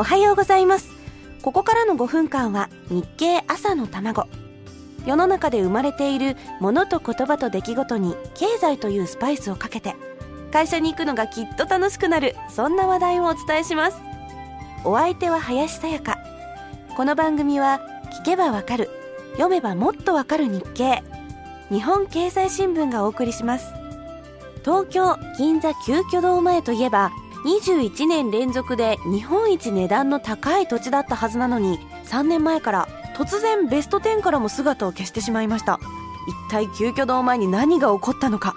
おはようございます。ここからの5分間は日経朝の卵。世の中で生まれているものと言葉と出来事に経済というスパイスをかけて会社に行くのがきっと楽しくなるそんな話題をお伝えします。お相手は林さやか。この番組は聞けばわかる読めばもっとわかる日経。日本経済新聞がお送りします。東京銀座急遽堂前といえば21年連続で日本一値段の高い土地だったはずなのに3年前から突然ベスト10からも姿を消してしまいました。一体急遽堂前に何が起こったのか。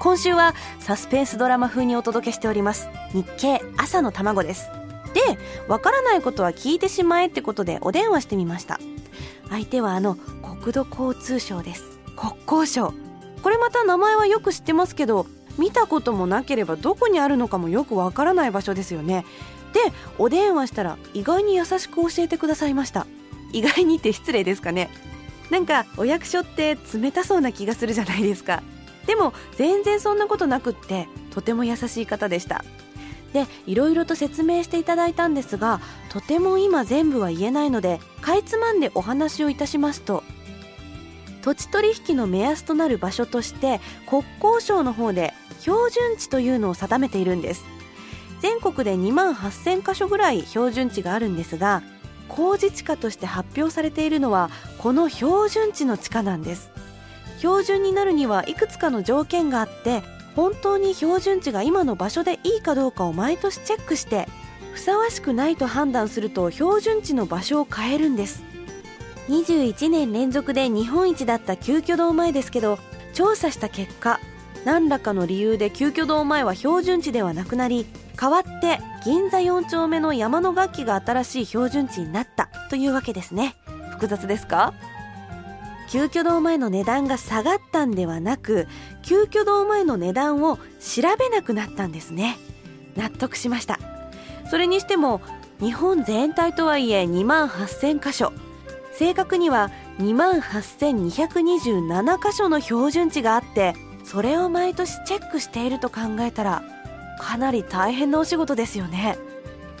今週はサスペンスドラマ風にお届けしております。日経朝の卵です。でわからないことは聞いてしまえってことでお電話してみました。相手はあの国土交通省です。国交省。これまた名前はよく知ってますけど見たこともなければどこにあるのかもよくわからない場所ですよね。でお電話したら意外に優しく教えてくださいました。意外にって失礼ですかね。なんかお役所って冷たそうな気がするじゃないですか。でも全然そんなことなくってとても優しい方でした。でいろいろと説明していただいたんですがとても今全部は言えないのでかいつまんでお話をいたしますと土地取引の目安となる場所として国交省の方で標準値というのを定めているんです。全国で2万8000箇所ぐらい標準値があるんですが工事地価として発表されているのはこの標準値の地価なんです。標準になるにはいくつかの条件があって本当に標準値が今の場所でいいかどうかを毎年チェックしてふさわしくないと判断すると標準値の場所を変えるんです。21年連続で日本一だった急遽堂前ですけど調査した結果何らかの理由で急遽堂前は標準値ではなくなり代わって銀座4丁目の山の楽器が新しい標準値になったというわけですね。複雑ですか？急遽堂前の値段が下がったんではなく急遽堂前の値段を調べなくなったんですね。納得しました。それにしても日本全体とはいえ2万8000箇所。正確には2万8227箇所の標準値があってそれを毎年チェックしていると考えたらかなり大変なお仕事ですよね。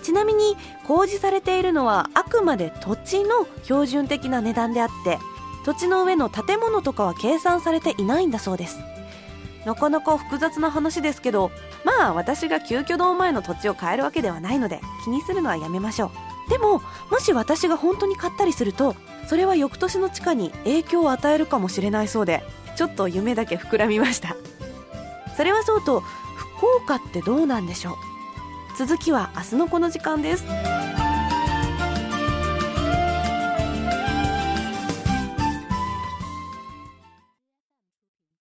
ちなみに公示されているのはあくまで土地の標準的な値段であって土地の上の建物とかは計算されていないんだそうです。なかなか複雑な話ですけどまあ私が急遽堂前の土地を買えるわけではないので気にするのはやめましょう。でももし私が本当に買ったりするとそれは翌年の地下に影響を与えるかもしれないそうでちょっと夢だけ膨らみました。それはそうと福岡ってどうなんでしょう。続きは明日のこの時間です。